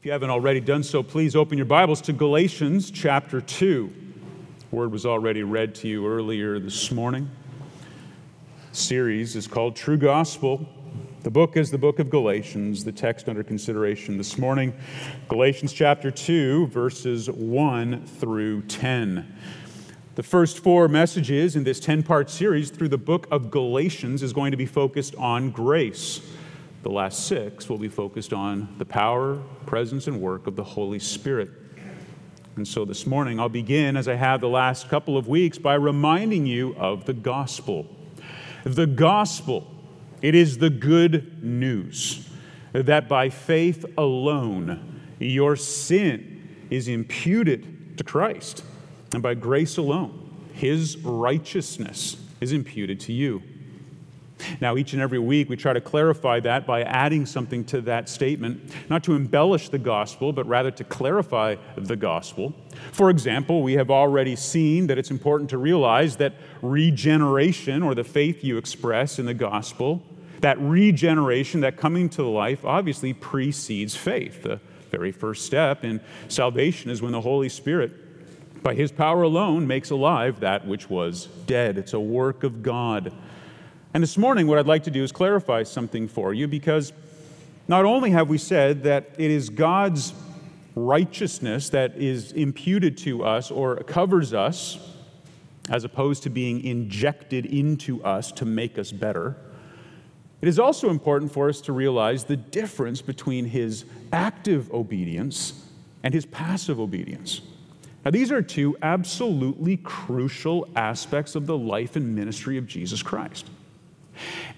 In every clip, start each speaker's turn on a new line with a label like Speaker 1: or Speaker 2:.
Speaker 1: If you haven't already done so, please open your Bibles to Galatians chapter 2. The word was already read to you earlier this morning. The series is called True Gospel. The book is the book of Galatians, the text under consideration this morning, Galatians chapter 2, verses 1 through 10. The first four messages in this 10 part series through the book of Galatians is going to be focused on grace. The last six will be focused on the power, presence, and work of the Holy Spirit. And so this morning, I'll begin, as I have the last couple of weeks, by reminding you of the gospel. The gospel, it is the good news that by faith alone, your sin is imputed to Christ, and by grace alone, his righteousness is imputed to you. Now, each and every week, we try to clarify that by adding something to that statement, not to embellish the gospel, but rather to clarify the gospel. For example, we have already seen that it's important to realize that regeneration, or the faith you express in the gospel, that regeneration, that coming to life, obviously precedes faith. The very first step in salvation is when the Holy Spirit, by his power alone, makes alive that which was dead. It's a work of God. And this morning, what I'd like to do is clarify something for you because not only have we said that it is God's righteousness that is imputed to us or covers us, as opposed to being injected into us to make us better, it is also important for us to realize the difference between his active obedience and his passive obedience. Now, these are two absolutely crucial aspects of the life and ministry of Jesus Christ.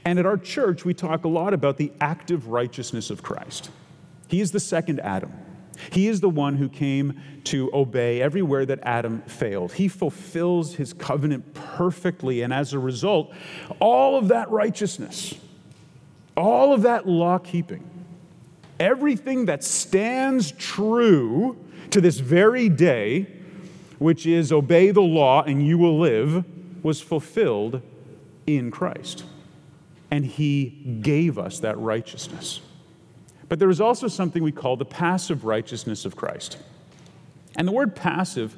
Speaker 1: And at our church, we talk a lot about the active righteousness of Christ. He is the second Adam. He is the one who came to obey everywhere that Adam failed. He fulfills his covenant perfectly, and as a result, all of that righteousness, all of that law keeping, everything that stands true to this very day, which is obey the law and you will live, was fulfilled in Christ and he gave us that righteousness. But there is also something we call the passive righteousness of Christ. And the word passive,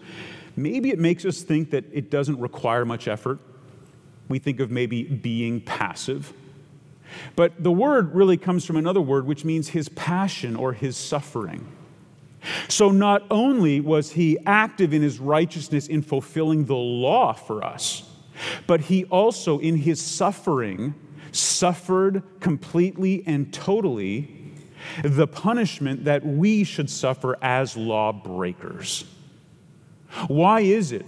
Speaker 1: maybe it makes us think that it doesn't require much effort. We think of maybe being passive. But the word really comes from another word, which means his passion or his suffering. So not only was he active in his righteousness in fulfilling the law for us, but he also, in his suffering, suffered completely and totally the punishment that we should suffer as lawbreakers. Why is it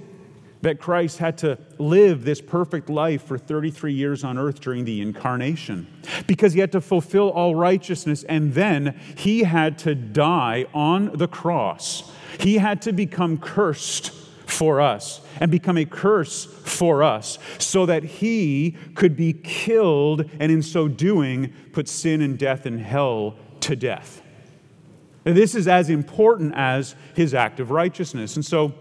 Speaker 1: that Christ had to live this perfect life for 33 years on earth during the incarnation? Because he had to fulfill all righteousness and then he had to die on the cross. He had to become cursed for us and become a curse for us so that he could be killed and in so doing put sin and death and hell to death. This is as important as his act of righteousness. And so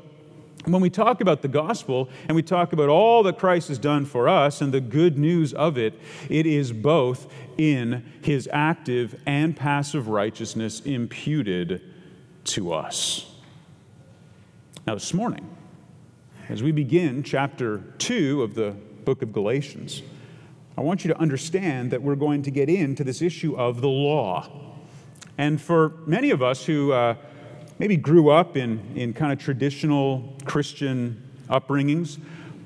Speaker 1: when we talk about the gospel and we talk about all that Christ has done for us and the good news of it, it is both in his active and passive righteousness imputed to us. Now, this morning, as we begin chapter 2 of the book of Galatians, I want you to understand that we're going to get into this issue of the law. And for many of us who uh, maybe grew up in, in kind of traditional Christian upbringings,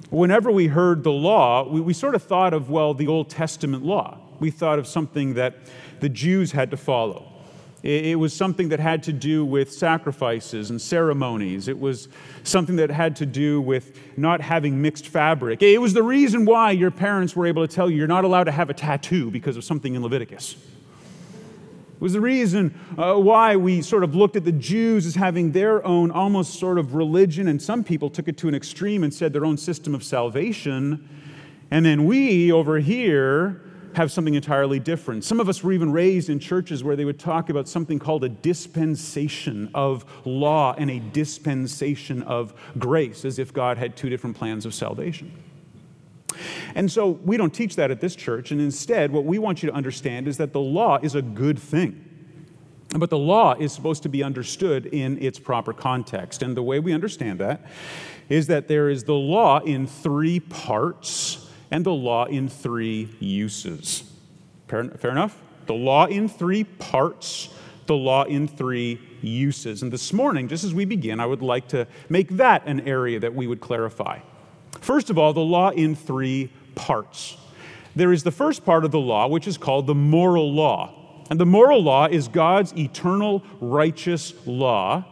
Speaker 1: whenever we heard the law, we, we sort of thought of, well, the Old Testament law. We thought of something that the Jews had to follow. It was something that had to do with sacrifices and ceremonies. It was something that had to do with not having mixed fabric. It was the reason why your parents were able to tell you you're not allowed to have a tattoo because of something in Leviticus. It was the reason uh, why we sort of looked at the Jews as having their own almost sort of religion, and some people took it to an extreme and said their own system of salvation. And then we over here have something entirely different. Some of us were even raised in churches where they would talk about something called a dispensation of law and a dispensation of grace, as if God had two different plans of salvation. And so we don't teach that at this church, and instead, what we want you to understand is that the law is a good thing. But the law is supposed to be understood in its proper context. And the way we understand that is that there is the law in three parts and the law in three uses. Fair, fair enough? The law in three parts, the law in three uses. And this morning, just as we begin, I would like to make that an area that we would clarify. First of all, the law in three parts. There is the first part of the law, which is called the moral law. And the moral law is God's eternal righteous law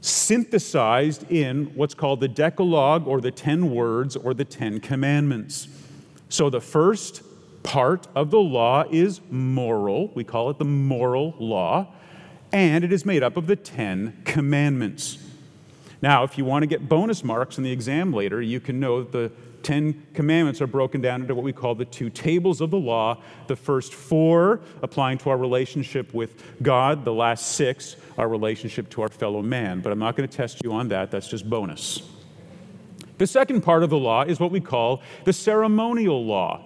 Speaker 1: synthesized in what's called the Decalogue or the Ten Words or the Ten Commandments. So the first part of the law is moral. We call it the moral law. And it is made up of the Ten Commandments. Now, if you want to get bonus marks in the exam later, you can know that the Ten Commandments are broken down into what we call the two tables of the law. The first four applying to our relationship with God, the last six, our relationship to our fellow man. But I'm not going to test you on that, that's just bonus. The second part of the law is what we call the ceremonial law.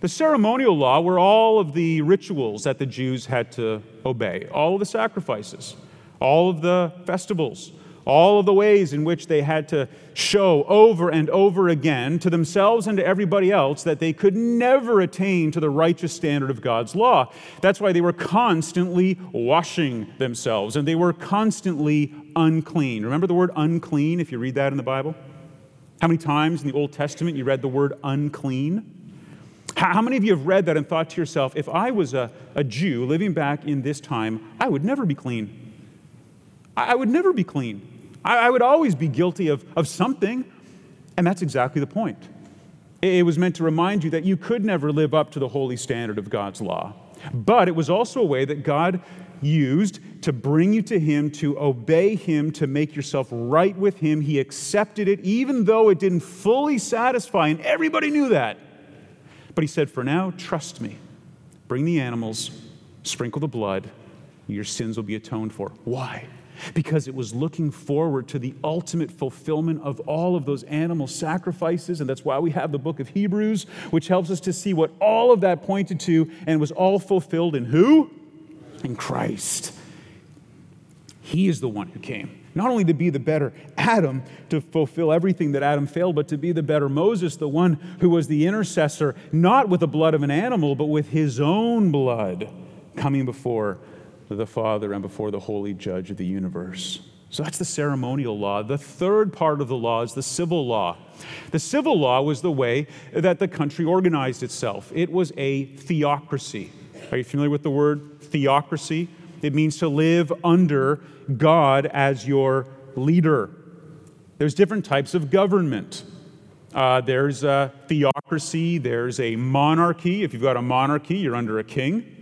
Speaker 1: The ceremonial law were all of the rituals that the Jews had to obey, all of the sacrifices, all of the festivals, all of the ways in which they had to show over and over again to themselves and to everybody else that they could never attain to the righteous standard of God's law. That's why they were constantly washing themselves and they were constantly unclean. Remember the word unclean if you read that in the Bible? How many times in the Old Testament you read the word unclean? How many of you have read that and thought to yourself, if I was a, a Jew living back in this time, I would never be clean? I would never be clean. I, would always be guilty of, of something. And that's exactly the point. It was meant to remind you that you could never live up to the holy standard of God's law. But it was also a way that God used to bring you to Him, to obey Him, to make yourself right with Him. He accepted it, even though it didn't fully satisfy, and everybody knew that. But He said, For now, trust me. Bring the animals, sprinkle the blood, your sins will be atoned for. Why? Because it was looking forward to the ultimate fulfillment of all of those animal sacrifices. And that's why we have the book of Hebrews, which helps us to see what all of that pointed to and was all fulfilled in who? In Christ. He is the one who came. Not only to be the better Adam, to fulfill everything that Adam failed, but to be the better Moses, the one who was the intercessor, not with the blood of an animal, but with his own blood coming before the Father and before the holy judge of the universe. So that's the ceremonial law. The third part of the law is the civil law. The civil law was the way that the country organized itself, it was a theocracy. Are you familiar with the word theocracy? It means to live under God as your leader. There's different types of government. Uh, there's a theocracy, there's a monarchy. If you've got a monarchy, you're under a king.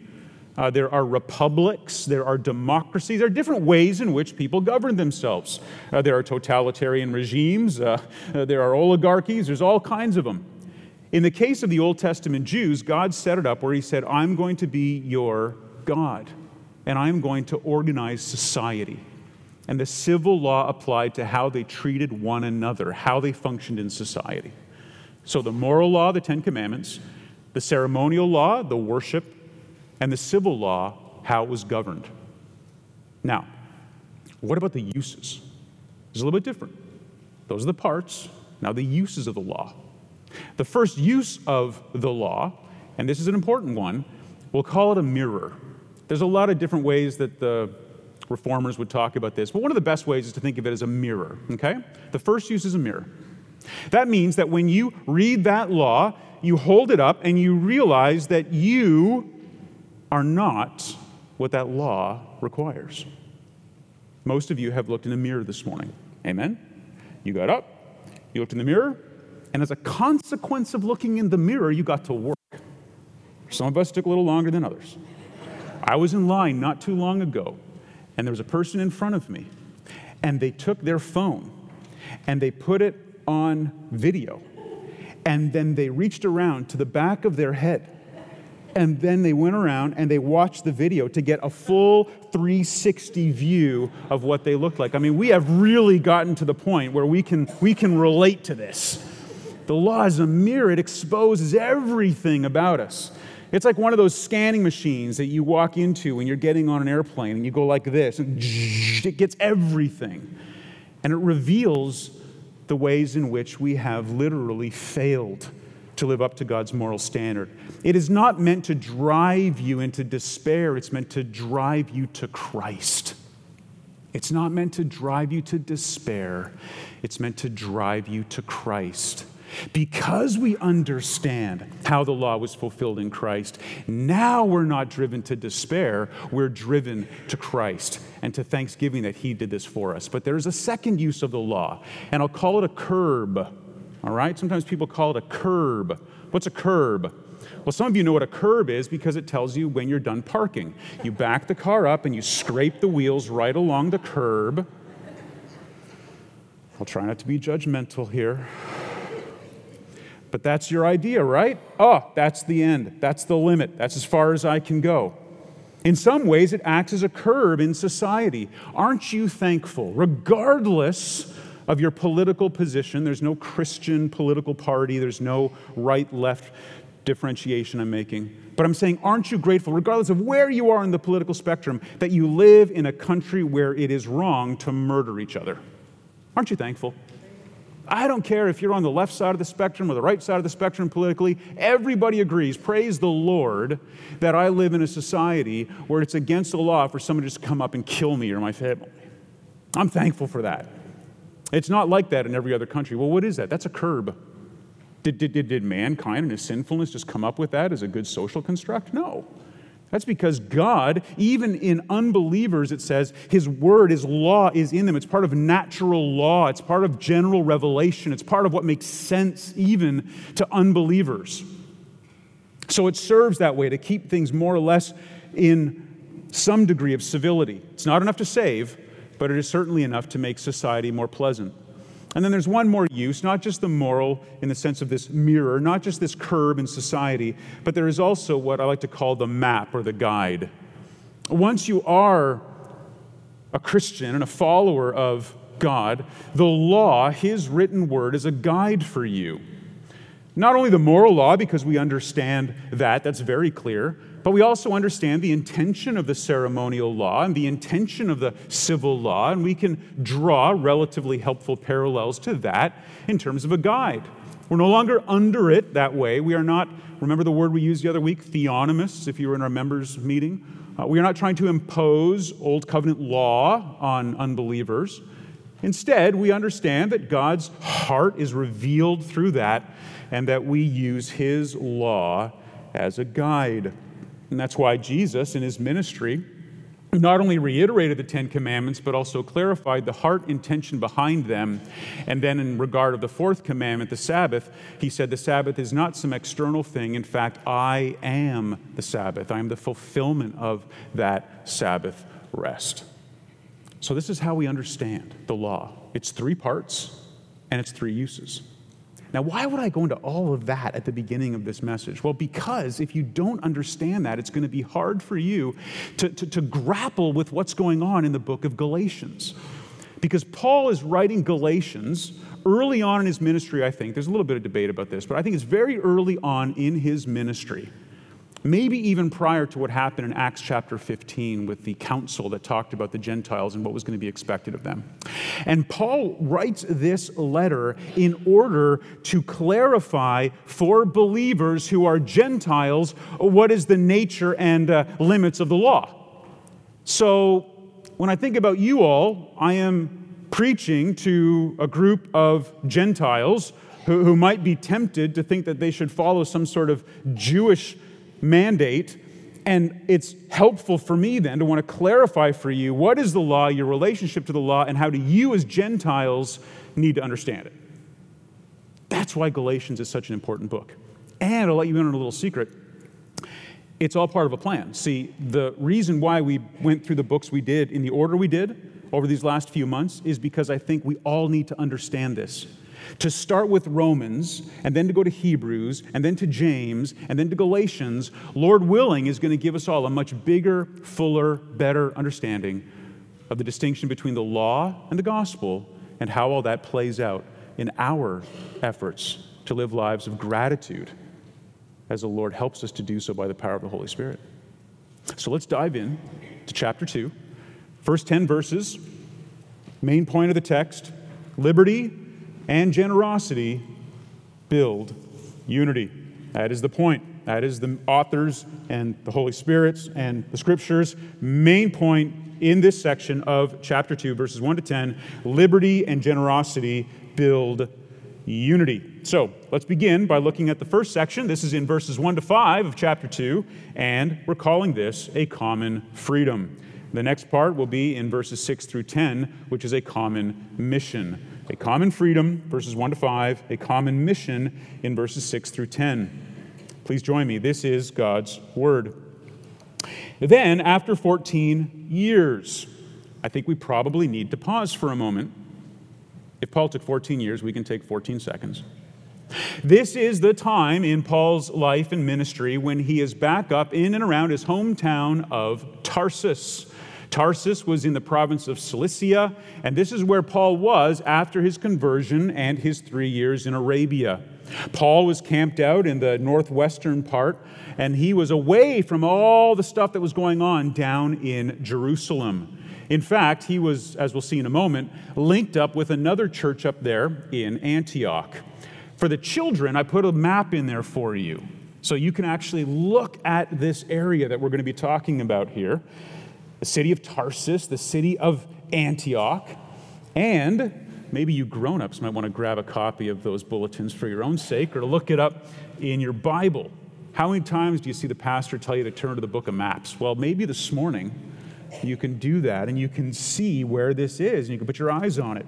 Speaker 1: Uh, there are republics, there are democracies, there are different ways in which people govern themselves. Uh, there are totalitarian regimes, uh, uh, there are oligarchies, there's all kinds of them. In the case of the Old Testament Jews, God set it up where He said, I'm going to be your God, and I'm going to organize society. And the civil law applied to how they treated one another, how they functioned in society. So the moral law, the Ten Commandments, the ceremonial law, the worship and the civil law, how it was governed. Now, what about the uses? It's a little bit different. Those are the parts. Now, the uses of the law. The first use of the law, and this is an important one, we'll call it a mirror. There's a lot of different ways that the reformers would talk about this, but one of the best ways is to think of it as a mirror, okay? The first use is a mirror. That means that when you read that law, you hold it up and you realize that you are not what that law requires. Most of you have looked in a mirror this morning. Amen? You got up, you looked in the mirror, and as a consequence of looking in the mirror, you got to work. Some of us took a little longer than others. I was in line not too long ago, and there was a person in front of me, and they took their phone and they put it on video, and then they reached around to the back of their head and then they went around and they watched the video to get a full 360 view of what they looked like. I mean, we have really gotten to the point where we can, we can relate to this. The law is a mirror, it exposes everything about us. It's like one of those scanning machines that you walk into when you're getting on an airplane and you go like this, and it gets everything. And it reveals the ways in which we have literally failed to live up to God's moral standard. It is not meant to drive you into despair, it's meant to drive you to Christ. It's not meant to drive you to despair, it's meant to drive you to Christ. Because we understand how the law was fulfilled in Christ, now we're not driven to despair, we're driven to Christ and to thanksgiving that He did this for us. But there's a second use of the law, and I'll call it a curb. All right? Sometimes people call it a curb. What's a curb? Well, some of you know what a curb is because it tells you when you're done parking. You back the car up and you scrape the wheels right along the curb. I'll try not to be judgmental here. But that's your idea, right? Oh, that's the end. That's the limit. That's as far as I can go. In some ways, it acts as a curb in society. Aren't you thankful, regardless of your political position? There's no Christian political party, there's no right left differentiation I'm making. But I'm saying, aren't you grateful, regardless of where you are in the political spectrum, that you live in a country where it is wrong to murder each other? Aren't you thankful? I don't care if you're on the left side of the spectrum or the right side of the spectrum politically, everybody agrees, praise the Lord, that I live in a society where it's against the law for someone to just come up and kill me or my family. I'm thankful for that. It's not like that in every other country. Well, what is that? That's a curb. Did, did, did, did mankind and his sinfulness just come up with that as a good social construct? No. That's because God, even in unbelievers, it says, His word, His law is in them. It's part of natural law, it's part of general revelation, it's part of what makes sense even to unbelievers. So it serves that way to keep things more or less in some degree of civility. It's not enough to save, but it is certainly enough to make society more pleasant. And then there's one more use, not just the moral in the sense of this mirror, not just this curb in society, but there is also what I like to call the map or the guide. Once you are a Christian and a follower of God, the law, His written word, is a guide for you. Not only the moral law, because we understand that, that's very clear, but we also understand the intention of the ceremonial law and the intention of the civil law, and we can draw relatively helpful parallels to that in terms of a guide. We're no longer under it that way. We are not, remember the word we used the other week, theonomists, if you were in our members' meeting? Uh, we are not trying to impose Old Covenant law on unbelievers. Instead, we understand that God's heart is revealed through that and that we use His law as a guide. And that's why Jesus, in his ministry, not only reiterated the Ten Commandments, but also clarified the heart intention behind them. And then, in regard of the fourth commandment, the Sabbath, he said, The Sabbath is not some external thing. In fact, I am the Sabbath. I am the fulfillment of that Sabbath rest. So, this is how we understand the law it's three parts and it's three uses. Now, why would I go into all of that at the beginning of this message? Well, because if you don't understand that, it's going to be hard for you to, to, to, grapple with what's going on in the book of Galatians. Because Paul is writing Galatians early on in his ministry, I think. There's a little bit of debate about this, but I think it's very early on in his ministry maybe even prior to what happened in Acts chapter 15 with the council that talked about the Gentiles and what was going to be expected of them. And Paul writes this letter in order to clarify for believers who are Gentiles what is the nature and uh, limits of the law. So when I think about you all, I am preaching to a group of Gentiles who, who might be tempted to think that they should follow some sort of Jewish mandate. And it's helpful for me then to want to clarify for you what is the law, your relationship to the law, and how do you as Gentiles need to understand it. That's why Galatians is such an important book. And I'll let you in on a little secret. It's all part of a plan. See, the reason why we went through the books we did in the order we did over these last few months is because I think we all need to understand this to start with Romans and then to go to Hebrews and then to James and then to Galatians, Lord willing, is going to give us all a much bigger, fuller, better understanding of the distinction between the law and the gospel and how all that plays out in our efforts to live lives of gratitude as the Lord helps us to do so by the power of the Holy Spirit. So let's dive in to chapter 2. First 10 verses, main point of the text liberty and generosity build unity. That is the point. That is the authors and the Holy Spirit's and the scriptures' main point in this section of chapter 2, verses 1 to 10. Liberty and generosity build unity. So let's begin by looking at the first section. This is in verses 1 to 5 of chapter 2, and we're calling this a common freedom. The next part will be in verses 6 through 10, which is a common mission. A common freedom, verses 1 to 5, a common mission in verses 6 through 10. Please join me. This is God's word. Then, after 14 years, I think we probably need to pause for a moment if Paul took 14 years, we can take 14 seconds. This is the time in Paul's life and ministry when he is back up in and around his hometown of Tarsus. Tarsus was in the province of Cilicia, and this is where Paul was after his conversion and his three years in Arabia. Paul was camped out in the northwestern part, and he was away from all the stuff that was going on down in Jerusalem. In fact, he was, as we'll see in a moment, linked up with another church up there in Antioch. For the children, I put a map in there for you. So you can actually look at this area that we're going to be talking about here the city of Tarsus, the city of Antioch, and maybe you grown ups might want to grab a copy of those bulletins for your own sake or look it up in your Bible. How many times do you see the pastor tell you to turn to the book of maps? Well, maybe this morning you can do that and you can see where this is and you can put your eyes on it.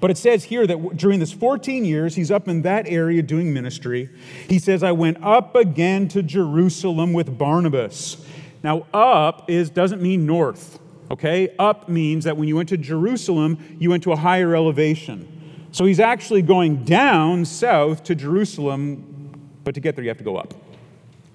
Speaker 1: But it says here that during this 14 years, he's up in that area doing ministry. He says, I went up again to Jerusalem with Barnabas. Now, up is, doesn't mean north, okay? Up means that when you went to Jerusalem, you went to a higher elevation. So he's actually going down south to Jerusalem, but to get there, you have to go up.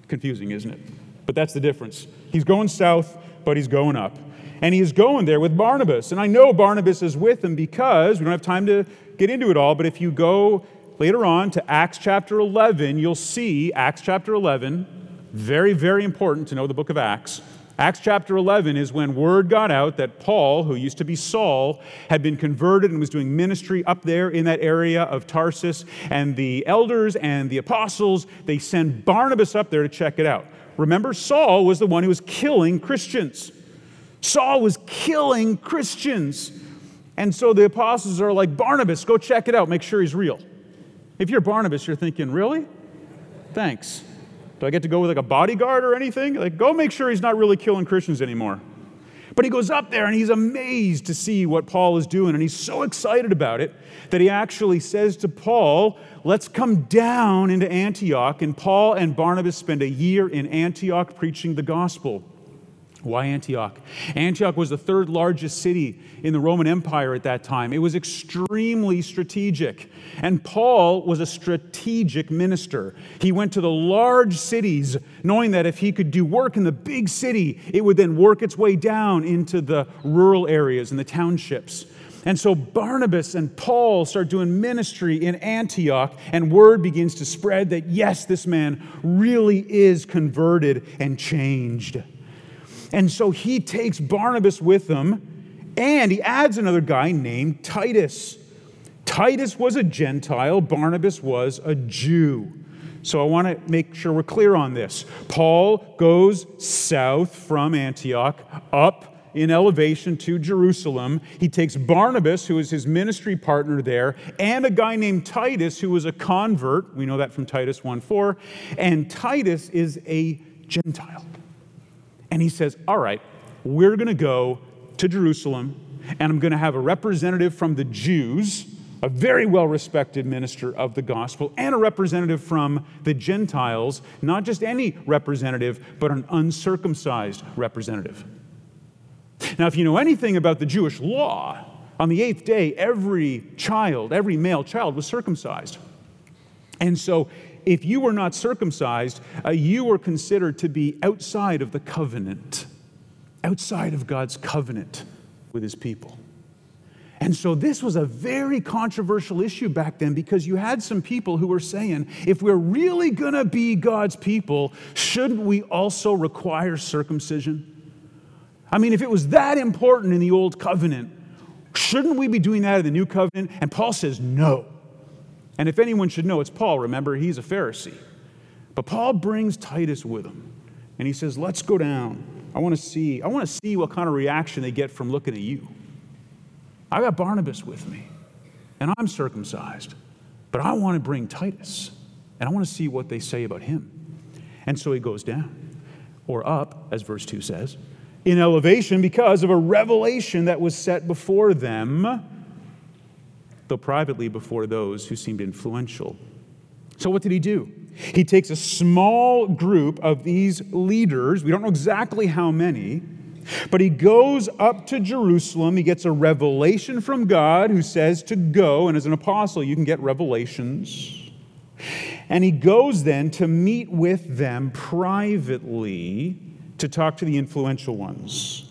Speaker 1: Confusing, isn't it? But that's the difference. He's going south, but he's going up. And he is going there with Barnabas. And I know Barnabas is with him because we don't have time to get into it all, but if you go later on to Acts chapter 11, you'll see Acts chapter 11, very, very important to know the book of Acts. Acts chapter 11 is when word got out that Paul, who used to be Saul, had been converted and was doing ministry up there in that area of Tarsus. And the elders and the apostles, they send Barnabas up there to check it out. Remember, Saul was the one who was killing Christians. Saul was killing Christians. And so the apostles are like, Barnabas, go check it out, make sure he's real. If you're Barnabas, you're thinking, really? Thanks. Do I get to go with like a bodyguard or anything? Like, go make sure he's not really killing Christians anymore. But he goes up there and he's amazed to see what Paul is doing, and he's so excited about it that he actually says to Paul, Let's come down into Antioch. And Paul and Barnabas spend a year in Antioch preaching the gospel. Why Antioch? Antioch was the third largest city in the Roman Empire at that time. It was extremely strategic. And Paul was a strategic minister. He went to the large cities, knowing that if he could do work in the big city, it would then work its way down into the rural areas and the townships. And so Barnabas and Paul start doing ministry in Antioch, and word begins to spread that yes, this man really is converted and changed. And so he takes Barnabas with him, and he adds another guy named Titus. Titus was a Gentile, Barnabas was a Jew. So I want to make sure we're clear on this. Paul goes south from Antioch up in elevation to Jerusalem. He takes Barnabas, who is his ministry partner there, and a guy named Titus, who was a convert. We know that from Titus 1 4. And Titus is a Gentile. And he says, All right, we're going to go to Jerusalem, and I'm going to have a representative from the Jews a very well respected minister of the gospel, and a representative from the Gentiles, not just any representative, but an uncircumcised representative. Now, if you know anything about the Jewish law, on the eighth day, every child, every male child was circumcised. And so, if you were not circumcised, uh, you were considered to be outside of the covenant, outside of God's covenant with his people. And so this was a very controversial issue back then because you had some people who were saying, if we're really going to be God's people, shouldn't we also require circumcision? I mean, if it was that important in the old covenant, shouldn't we be doing that in the new covenant? And Paul says, no. And if anyone should know, it's Paul. Remember, he's a Pharisee. But Paul brings Titus with him. And he says, let's go down. I want to see, I want to see what kind of reaction they get from looking at you. I got Barnabas with me, and I'm circumcised, but I want to bring Titus, and I want to see what they say about him. And so he goes down, or up, as verse 2 says, in elevation because of a revelation that was set before them, though privately before those who seemed influential. So, what did he do? He takes a small group of these leaders, we don't know exactly how many, but he goes up to Jerusalem. He gets a revelation from God who says to go. And as an apostle, you can get revelations. And he goes then to meet with them privately to talk to the influential ones.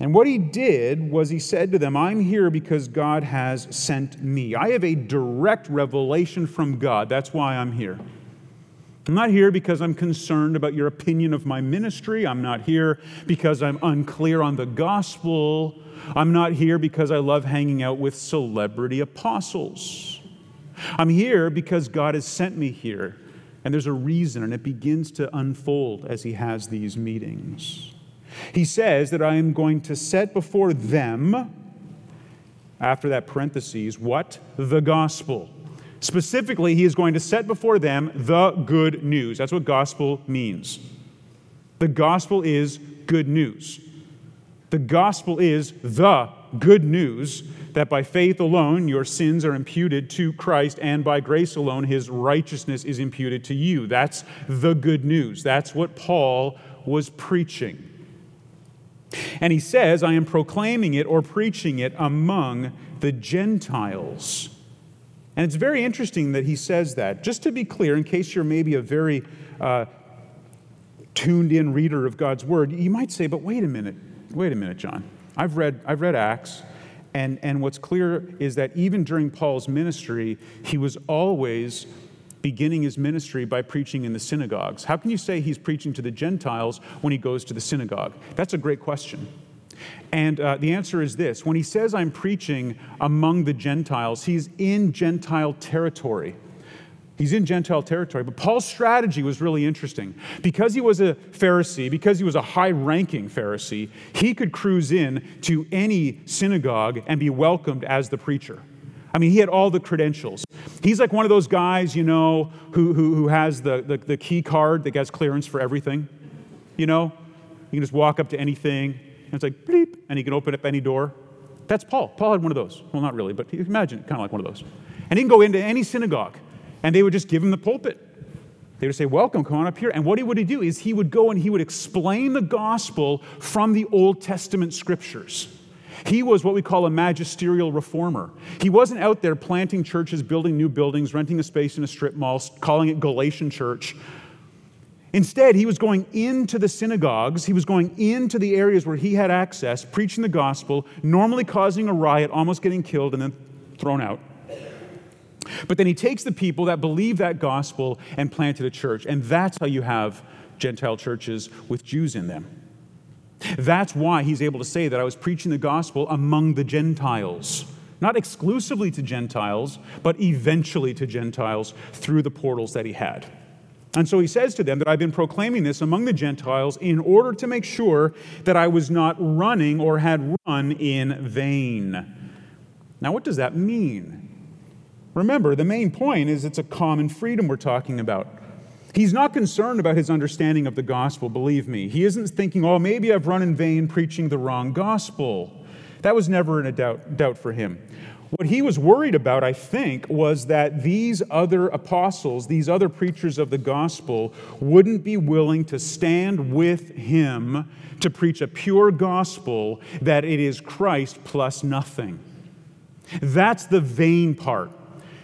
Speaker 1: And what he did was he said to them, I'm here because God has sent me. I have a direct revelation from God. That's why I'm here. I'm not here because I'm concerned about your opinion of my ministry. I'm not here because I'm unclear on the gospel. I'm not here because I love hanging out with celebrity apostles. I'm here because God has sent me here. And there's a reason, and it begins to unfold as he has these meetings. He says that I am going to set before them, after that parentheses, what? The gospel. Specifically, he is going to set before them the good news. That's what gospel means. The gospel is good news. The gospel is the good news that by faith alone your sins are imputed to Christ, and by grace alone his righteousness is imputed to you. That's the good news. That's what Paul was preaching. And he says, I am proclaiming it or preaching it among the Gentiles. And it's very interesting that he says that. Just to be clear, in case you're maybe a very uh, tuned in reader of God's word, you might say, but wait a minute, wait a minute, John. I've read, I've read Acts, and, and what's clear is that even during Paul's ministry, he was always beginning his ministry by preaching in the synagogues. How can you say he's preaching to the Gentiles when he goes to the synagogue? That's a great question. And uh, the answer is this when he says, I'm preaching among the Gentiles, he's in Gentile territory. He's in Gentile territory. But Paul's strategy was really interesting. Because he was a Pharisee, because he was a high ranking Pharisee, he could cruise in to any synagogue and be welcomed as the preacher. I mean, he had all the credentials. He's like one of those guys, you know, who, who, who has the, the, the key card that gets clearance for everything. You know, you can just walk up to anything, and it's like bleep, and he can open up any door. That's Paul. Paul had one of those. Well, not really, but imagine kind of like one of those. And he can go into any synagogue, and they would just give him the pulpit. They would say, Welcome, come on up here. And what he would do is he would go and he would explain the gospel from the Old Testament scriptures. He was what we call a magisterial reformer. He wasn't out there planting churches, building new buildings, renting a space in a strip mall, calling it Galatian Church. Instead, he was going into the synagogues, he was going into the areas where he had access, preaching the gospel, normally causing a riot, almost getting killed, and then thrown out. But then he takes the people that believe that gospel and planted a church. And that's how you have Gentile churches with Jews in them. That's why he's able to say that I was preaching the gospel among the Gentiles. Not exclusively to Gentiles, but eventually to Gentiles through the portals that he had. And so he says to them that I've been proclaiming this among the Gentiles in order to make sure that I was not running or had run in vain. Now, what does that mean? Remember, the main point is it's a common freedom we're talking about. He's not concerned about his understanding of the gospel, believe me. He isn't thinking, oh, maybe I've run in vain preaching the wrong gospel. That was never in a doubt, doubt for him. What he was worried about, I think, was that these other apostles, these other preachers of the gospel, wouldn't be willing to stand with him to preach a pure gospel that it is Christ plus nothing. That's the vain part.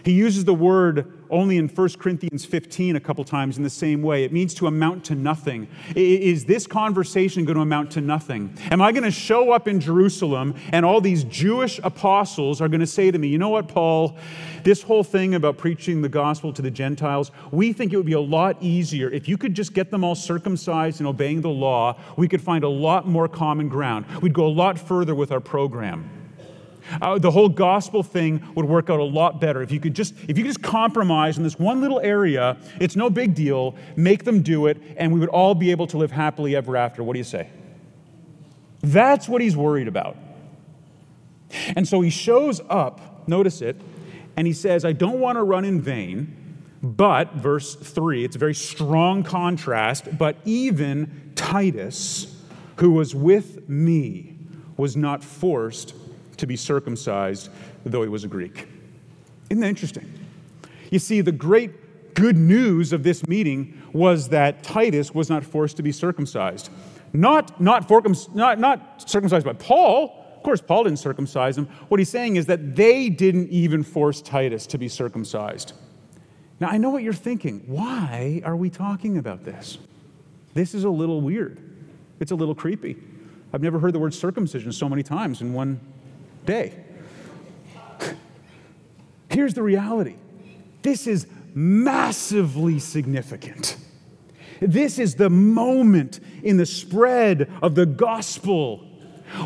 Speaker 1: He uses the word only in 1 Corinthians 15 a couple times in the same way. It means to amount to nothing. Is this conversation going to amount to nothing? Am I going to show up in Jerusalem and all these Jewish apostles are going to say to me, you know what, Paul, this whole thing about preaching the gospel to the Gentiles, we think it would be a lot easier if you could just get them all circumcised and obeying the law. We could find a lot more common ground. We'd go a lot further with our program. Uh, the whole gospel thing would work out a lot better. If you could just if you could just compromise in this one little area it's no big deal. Make them do it and we would all be able to live happily ever after. What do you say? That's what he's worried about. And so he shows up notice it and he says i don't want to run in vain but verse 3 it's a very strong contrast but even titus who was with me was not forced to be circumcised, though he was a Greek. Isn't that interesting? You see, the great good news of this meeting was that Titus was not forced to be circumcised. Not, not, for, not, not circumcised by Paul. Of course, Paul didn't circumcise him. What he's saying is that they didn't even force Titus to be circumcised. Now, I know what you're thinking. Why are we talking about this? This is a little weird. It's a little creepy. I've never heard the word circumcision so many times in one day. Here's the reality this is massively significant. This is the moment in the spread of the gospel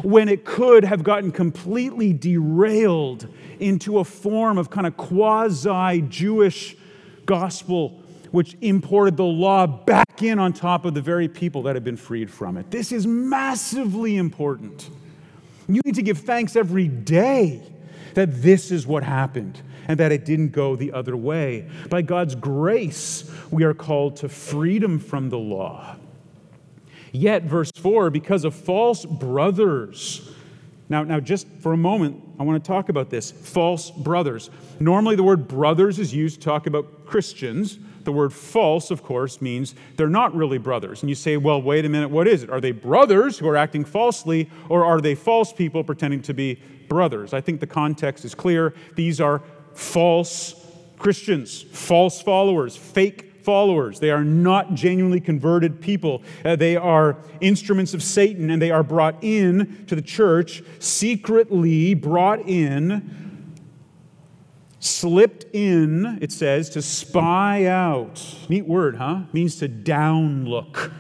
Speaker 1: when it could have gotten completely derailed into a form of kind of quasi Jewish gospel, which imported the law back in on top of the very people that had been freed from it. This is massively important. You need to give thanks every day that this is what happened and that it didn't go the other way. By God's grace, we are called to freedom from the law. Yet, verse 4, because of false brothers. Now, now, just for a moment, I want to talk about this. False brothers. Normally, the word brothers is used to talk about Christians. The word false, of course, means they're not really brothers. And you say, well, wait a minute, what is it? Are they brothers who are acting falsely, or are they false people pretending to be brothers? I think the context is clear. These are false Christians, false followers, fake followers. They are not genuinely converted people. Uh, they are instruments of Satan, and they are brought in to the church, secretly brought in slipped in, it says, to spy out. Neat word, huh? Means to down look,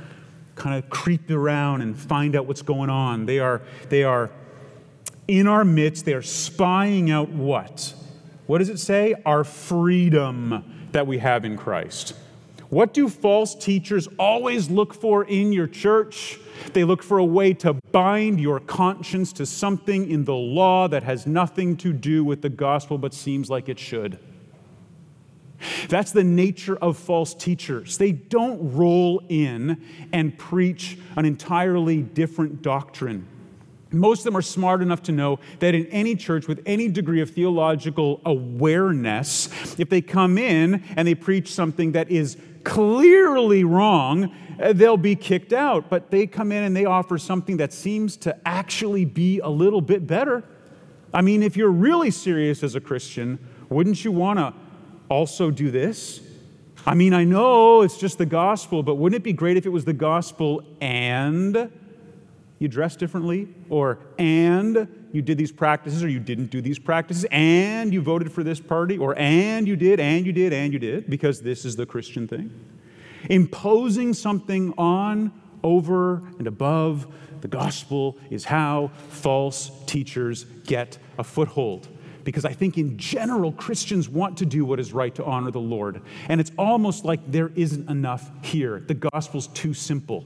Speaker 1: kind of creep around and find out what's going on. They are, they are in our midst, they are spying out what? What does it say? Our freedom that we have in Christ. What do false teachers always look for in your church? They look for a way to bind your conscience to something in the law that has nothing to do with the gospel but seems like it should. That's the nature of false teachers. They don't roll in and preach an entirely different doctrine. Most of them are smart enough to know that in any church with any degree of theological awareness, if they come in and they preach something that is clearly wrong, uh, they'll be kicked out. But they come in and they offer something that seems to actually be a little bit better. I mean, if you're really serious as a Christian, wouldn't you want to also do this? I mean, I know it's just the gospel, but wouldn't it be great if it was the gospel and you dress differently? Or and you did these practices or you didn't do these practices and you voted for this party or and you did and you did and you did because this is the Christian thing. Imposing something on, over, and above the gospel is how false teachers get a foothold. Because I think in general, Christians want to do what is right to honor the Lord. And it's almost like there isn't enough here. The gospel's too simple.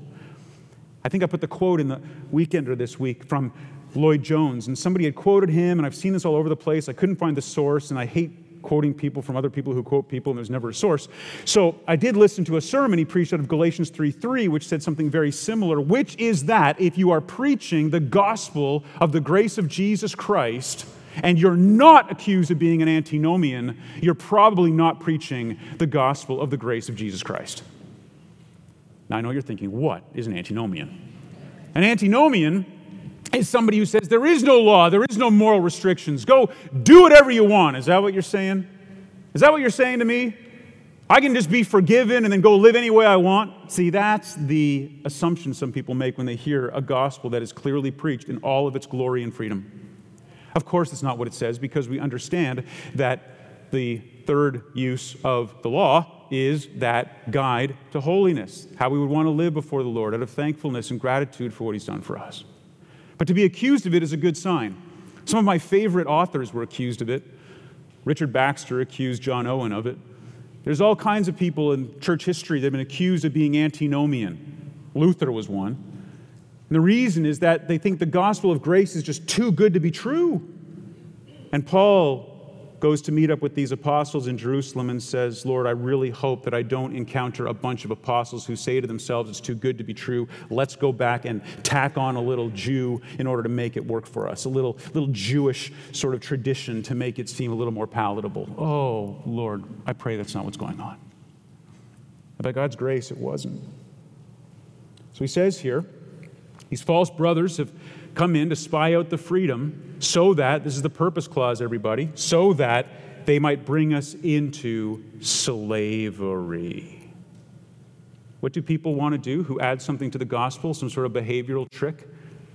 Speaker 1: I think I put the quote in the weekender this week from Lloyd Jones, and somebody had quoted him, and I've seen this all over the place. I couldn't find the source, and I hate quoting people from other people who quote people, and there's never a source. So I did listen to a sermon he preached out of Galatians 3:3, which said something very similar, which is that if you are preaching the gospel of the grace of Jesus Christ, and you're not accused of being an antinomian, you're probably not preaching the gospel of the grace of Jesus Christ. Now I know you're thinking, what is an antinomian? An antinomian is somebody who says there is no law, there is no moral restrictions. Go do whatever you want. Is that what you're saying? Is that what you're saying to me? I can just be forgiven and then go live any way I want. See, that's the assumption some people make when they hear a gospel that is clearly preached in all of its glory and freedom. Of course, it's not what it says because we understand that the third use of the law is that guide to holiness, how we would want to live before the Lord out of thankfulness and gratitude for what He's done for us. But to be accused of it is a good sign. Some of my favorite authors were accused of it. Richard Baxter accused John Owen of it. There's all kinds of people in church history that have been accused of being antinomian. Luther was one. And the reason is that they think the gospel of grace is just too good to be true. And Paul goes to meet up with these apostles in Jerusalem and says, Lord, I really hope that I don't encounter a bunch of apostles who say to themselves, it's too good to be true. Let's go back and tack on a little Jew in order to make it work for us, a little, little Jewish sort of tradition to make it seem a little more palatable. Oh, Lord, I pray that's not what's going on. by God's grace, it wasn't. So he says here, these false brothers have come in to spy out the freedom so that, this is the purpose clause, everybody, so that they might bring us into slavery. What do people want to do who add something to the gospel, some sort of behavioral trick?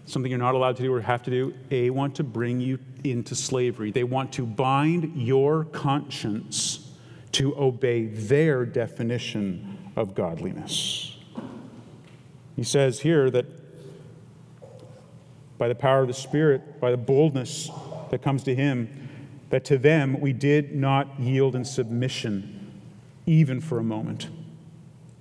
Speaker 1: Something you're not allowed to do or have to do? They want to bring you into slavery. They want to bind your conscience to obey their definition of godliness. He says here that by the power of the Spirit, by the boldness that comes to Him, that to them we did not yield in submission, even for a moment.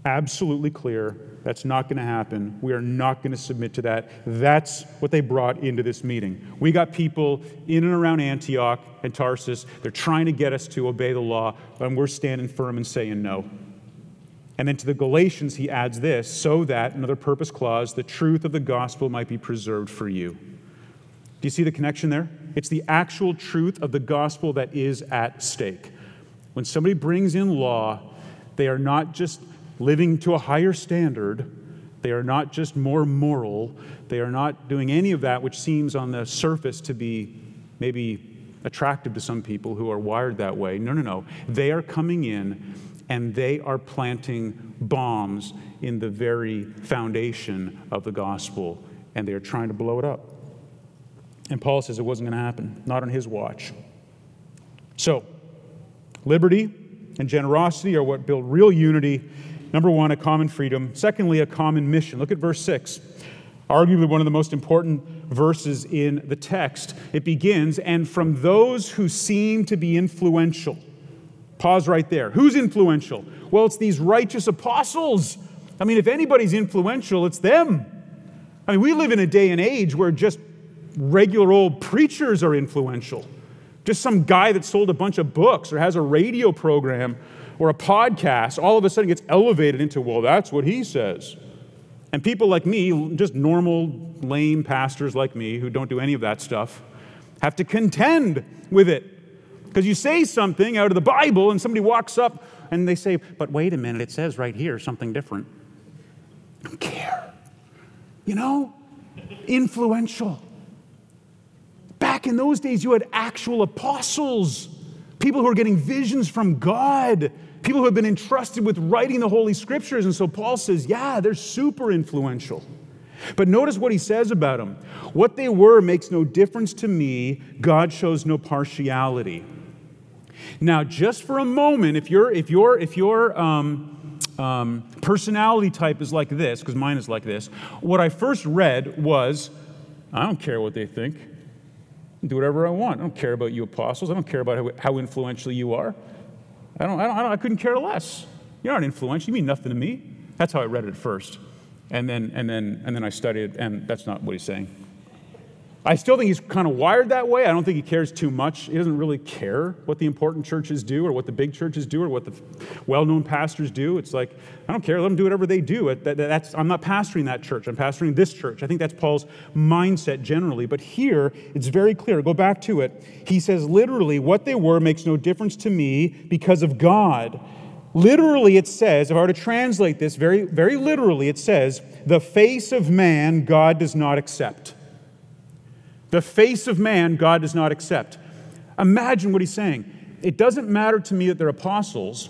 Speaker 1: Absolutely clear. That's not going to happen. We are not going to submit to that. That's what they brought into this meeting. We got people in and around Antioch and Tarsus. They're trying to get us to obey the law, and we're standing firm and saying no. And then to the Galatians, he adds this so that, another purpose clause, the truth of the gospel might be preserved for you. Do you see the connection there? It's the actual truth of the gospel that is at stake. When somebody brings in law, they are not just living to a higher standard, they are not just more moral, they are not doing any of that which seems on the surface to be maybe attractive to some people who are wired that way. No, no, no. They are coming in and they are planting bombs in the very foundation of the gospel, and they are trying to blow it up. And Paul says it wasn't going to happen, not on his watch. So, liberty and generosity are what build real unity. Number one, a common freedom. Secondly, a common mission. Look at verse 6. Arguably one of the most important verses in the text. It begins, and from those who seem to be influential. Pause right there. Who's influential? Well, it's these righteous apostles. I mean, if anybody's influential, it's them. I mean, we live in a day and age where just regular old preachers are influential. Just some guy that sold a bunch of books or has a radio program or a podcast all of a sudden gets elevated into, well, that's what he says. And people like me, just normal, lame pastors like me who don't do any of that stuff, have to contend with it. Because you say something out of the Bible and somebody walks up and they say, but wait a minute, it says right here something different. I don't care. You know? Influential. Back in those days, you had actual apostles, people who are getting visions from God, people who have been entrusted with writing the Holy Scriptures. And so Paul says, yeah, they're super influential. But notice what he says about them. What they were makes no difference to me. God shows no partiality. Now, just for a moment, if your if your if your um, um, personality type is like this, because mine is like this, what I first read was, I don't care what they think. do whatever I want. I don't care about you apostles. I don't care about how, how influential you are. I don't, I don't, I don't. I couldn't care less. You're not influential. You mean nothing to me. That's how I read it first, and then and then and then I studied, and that's not what he's saying. I still think he's kind of wired that way. I don't think he cares too much. He doesn't really care what the important churches do or what the big churches do or what the well known pastors do. It's like, I don't care. Let them do whatever they do. Uh, that's, I'm not pastoring that church. I'm pastoring this church. I think that's Paul's mindset generally. But here, it's very clear. Go back to it. He says, literally, what they were makes no difference to me because of God. Literally, it says, if I were to translate this very, very literally, it says, the face of man God does not accept. The face of man, God does not accept. Imagine what he's saying. It doesn't matter to me that they're apostles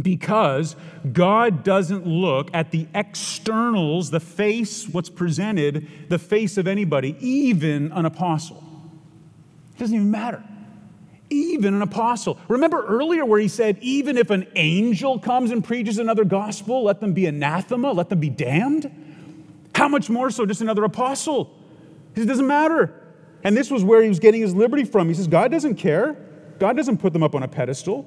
Speaker 1: because God doesn't look at the externals, the face, what's presented, the face of anybody, even an apostle. It doesn't even matter. Even an apostle. Remember earlier where he said, even if an angel comes and preaches another gospel, let them be anathema, let them be damned? How much more so just another apostle? It doesn't matter. And this was where he was getting his liberty from. He says, God doesn't care. God doesn't put them up on a pedestal.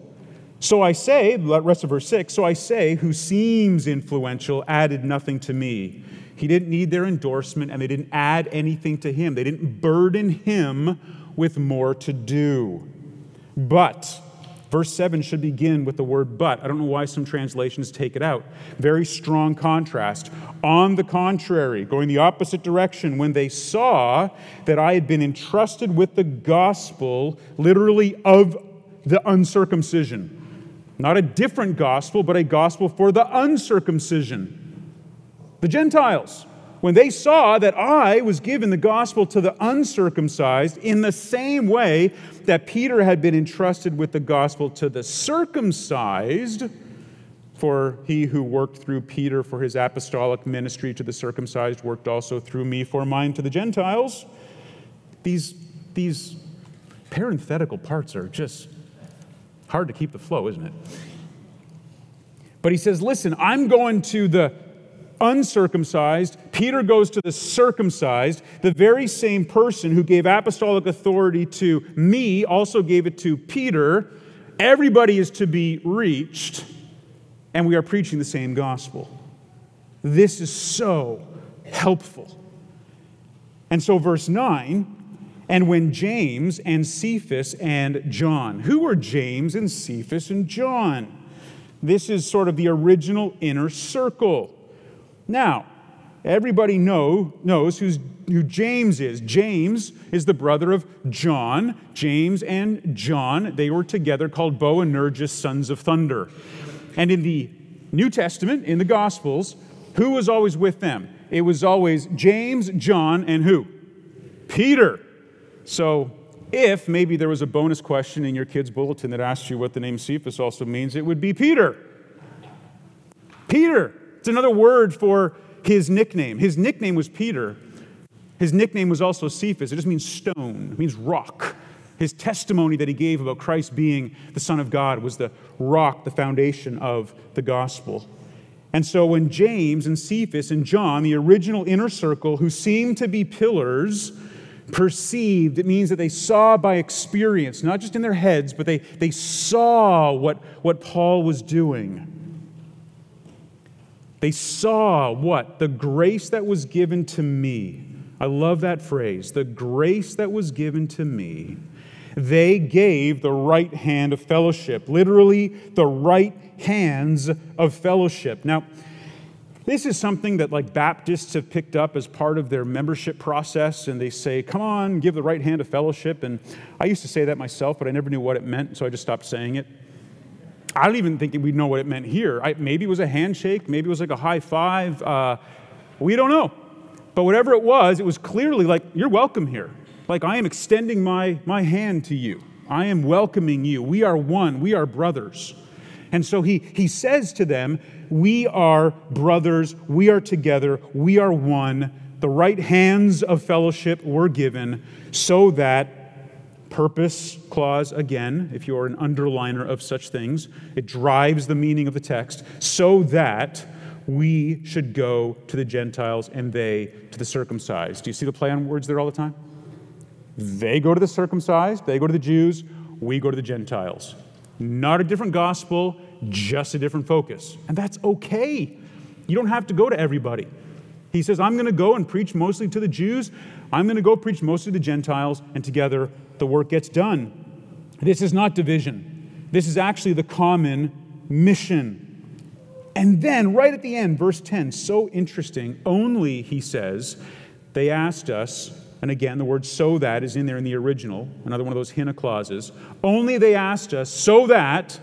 Speaker 1: So I say, the rest of verse 6, so I say, who seems influential added nothing to me. He didn't need their endorsement and they didn't add anything to him. They didn't burden him with more to do. But, verse 7 should begin with the word but. I don't know why some translations take it out. Very strong contrast. On the contrary, going the opposite direction, when they saw that I had been entrusted with the gospel, literally of the uncircumcision not a different gospel, but a gospel for the uncircumcision, the Gentiles. When they saw that I was given the gospel to the uncircumcised in the same way that Peter had been entrusted with the gospel to the circumcised, for he who worked through Peter for his apostolic ministry to the circumcised worked also through me for mine to the Gentiles. These, these parenthetical parts are just Hard to keep the flow, isn't it? But he says, Listen, I'm going to the uncircumcised. Peter goes to the circumcised. The very same person who gave apostolic authority to me also gave it to Peter. Everybody is to be reached, and we are preaching the same gospel. This is so helpful. And so, verse 9 and when James and Cephas and John, who were James and Cephas and John? This is sort of the original inner circle. Now, everybody know, knows who's, who James is. James is the brother of John. James and John, they were together called Boanerges, sons of thunder. And in the New Testament, in the Gospels, who was always with them? It was always James, John, and who? Peter. So, if maybe there was a bonus question in your kid's bulletin that asked you what the name Cephas also means, it would be Peter. Peter. It's another word for his nickname. His nickname was Peter. His nickname was also Cephas. It just means stone, it means rock. His testimony that he gave about Christ being the Son of God was the rock, the foundation of the gospel. And so when James and Cephas and John, the original inner circle, who seemed to be pillars, perceived, it means that they saw by experience, not just in their heads, but they, they saw what, what Paul was doing. They saw what? The grace that was given to me. I love that phrase. The grace that was given to me. They gave the right hand of fellowship, literally, the right hands of fellowship. Now, this is something that like Baptists have picked up as part of their membership process, and they say, "Come on, give the right hand of fellowship." And I used to say that myself, but I never knew what it meant, so I just stopped saying it. I don't even think we know what it meant here. I, maybe it was a handshake, maybe it was like a high five. Uh, we don't know, but whatever it was, it was clearly like you're welcome here. Like I am extending my my hand to you. I am welcoming you. We are one. We are brothers. And so he, he says to them, We are brothers, we are together, we are one. The right hands of fellowship were given so that purpose clause again if you're an underliner of such things it drives the meaning of the text so that we should go to the gentiles and they to the circumcised do you see the play on words there all the time they go to the circumcised they go to the jews we go to the gentiles not a different gospel, just a different focus. And that's okay. You don't have to go to everybody. He says, I'm going to go and preach mostly to the Jews. I'm going to go preach mostly to the Gentiles, and together the work gets done. This is not division. This is actually the common mission. And then, right at the end, verse 10, so interesting. Only, he says, they asked us, and again, the word so that is in there in the original, another one of those hina clauses. Only they asked us so that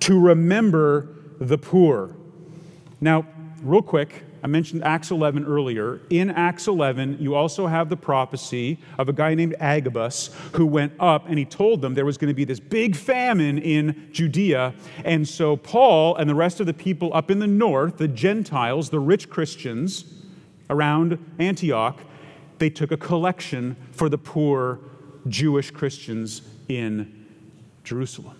Speaker 1: to remember the poor. Now, real quick, I mentioned Acts 11 earlier. In Acts 11, you also have the prophecy of a guy named Agabus who went up and he told them there was going to be this big famine in Judea. And so Paul and the rest of the people up in the north, the Gentiles, the rich Christians around Antioch, they took a collection for the poor Jewish Christians in Jerusalem.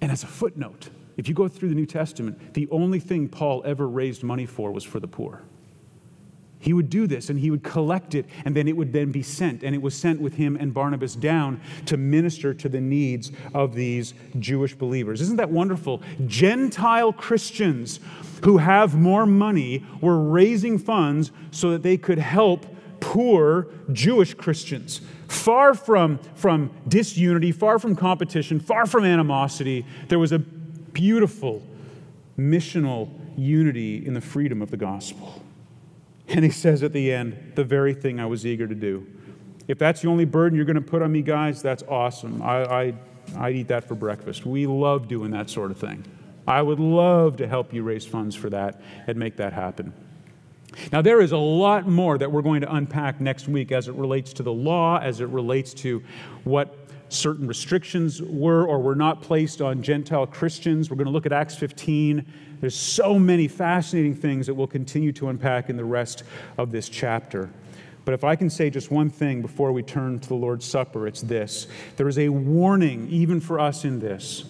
Speaker 1: And as a footnote, if you go through the New Testament, the only thing Paul ever raised money for was for the poor. He would do this and he would collect it, and then it would then be sent. And it was sent with him and Barnabas down to minister to the needs of these Jewish believers. Isn't that wonderful? Gentile Christians who have more money were raising funds so that they could help poor Jewish Christians. Far from, from disunity, far from competition, far from animosity, there was a beautiful missional unity in the freedom of the gospel. And he says at the end, the very thing I was eager to do. If that's the only burden you're going to put on me, guys, that's awesome. I, I, I'd eat that for breakfast. We love doing that sort of thing. I would love to help you raise funds for that and make that happen. Now, there is a lot more that we're going to unpack next week as it relates to the law, as it relates to what certain restrictions were or were not placed on Gentile Christians. We're going to look at Acts 15. There's so many fascinating things that we'll continue to unpack in the rest of this chapter. But if I can say just one thing before we turn to the Lord's Supper, it's this there is a warning, even for us in this.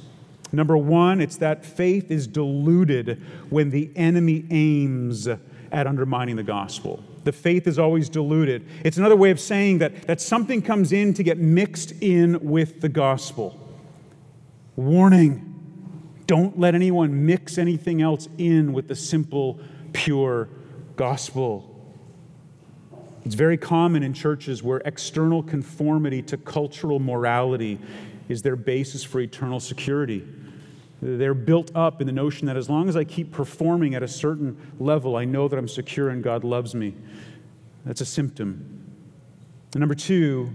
Speaker 1: Number one, it's that faith is diluted when the enemy aims at undermining the gospel. The faith is always diluted. It's another way of saying that, that something comes in to get mixed in with the gospel. Warning don't let anyone mix anything else in with the simple, pure gospel. It's very common in churches where external conformity to cultural morality is their basis for eternal security. They're built up in the notion that as long as I keep performing at a certain level, I know that I'm secure and God loves me. That's a symptom. And number two,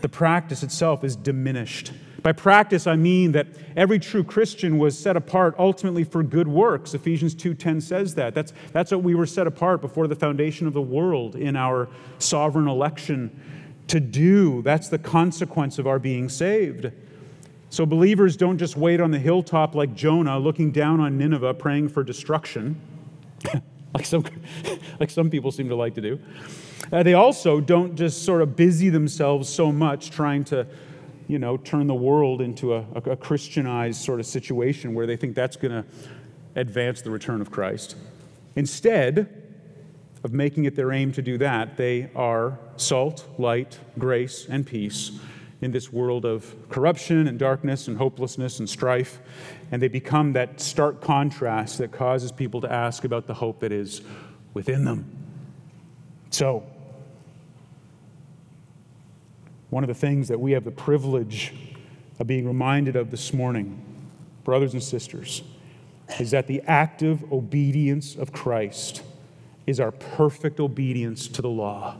Speaker 1: the practice itself is diminished. By practice, I mean that every true Christian was set apart ultimately for good works. Ephesians 2:10 says that. That's, that's what we were set apart before the foundation of the world in our sovereign election to do. That's the consequence of our being saved. So believers don't just wait on the hilltop like Jonah, looking down on Nineveh, praying for destruction, like, some, like some people seem to like to do. Uh, they also don't just sort of busy themselves so much trying to, you know, turn the world into a, a, a Christianized sort of situation where they think that's going to advance the return of Christ. Instead of making it their aim to do that, they are salt, light, grace, and peace in this world of corruption and darkness and hopelessness and strife. And they become that stark contrast that causes people to ask about the hope that is within them. So, one of the things that we have the privilege of being reminded of this morning, brothers and sisters, is that the active obedience of Christ is our perfect obedience to the law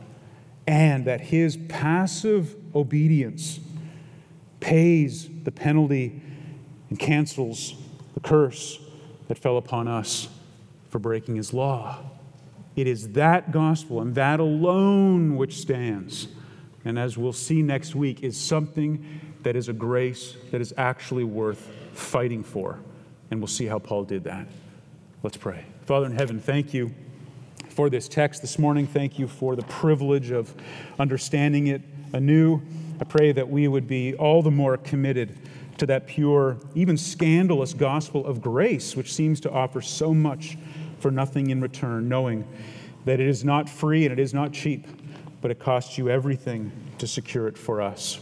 Speaker 1: and that his passive obedience pays the penalty and cancels the curse that fell upon us for breaking his law. It is that gospel and that alone which stands. And as we'll see next week, is something that is a grace that is actually worth fighting for. And we'll see how Paul did that. Let's pray. Father in heaven, thank you for this text this morning. Thank you for the privilege of understanding it anew. I pray that we would be all the more committed to that pure, even scandalous gospel of grace, which seems to offer so much for nothing in return, knowing that it is not free and it is not cheap, but it costs you everything to secure it for us.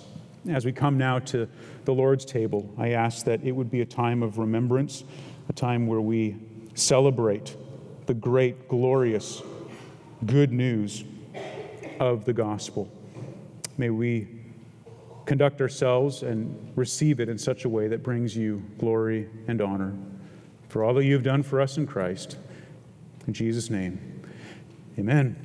Speaker 1: As we come now to the Lord's table, I ask that it would be a time of remembrance, a time where we celebrate the great, glorious good news of the gospel. May we conduct ourselves and receive it in such a way that brings you glory and honor for all that you've done for us in Christ. In Jesus' name, amen.